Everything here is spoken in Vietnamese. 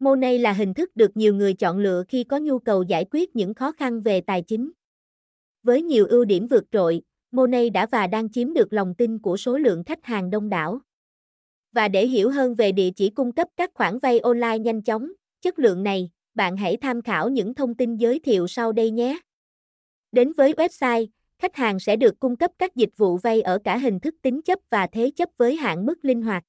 Money là hình thức được nhiều người chọn lựa khi có nhu cầu giải quyết những khó khăn về tài chính. Với nhiều ưu điểm vượt trội, Money đã và đang chiếm được lòng tin của số lượng khách hàng đông đảo. Và để hiểu hơn về địa chỉ cung cấp các khoản vay online nhanh chóng, chất lượng này, bạn hãy tham khảo những thông tin giới thiệu sau đây nhé. Đến với website, khách hàng sẽ được cung cấp các dịch vụ vay ở cả hình thức tính chấp và thế chấp với hạn mức linh hoạt.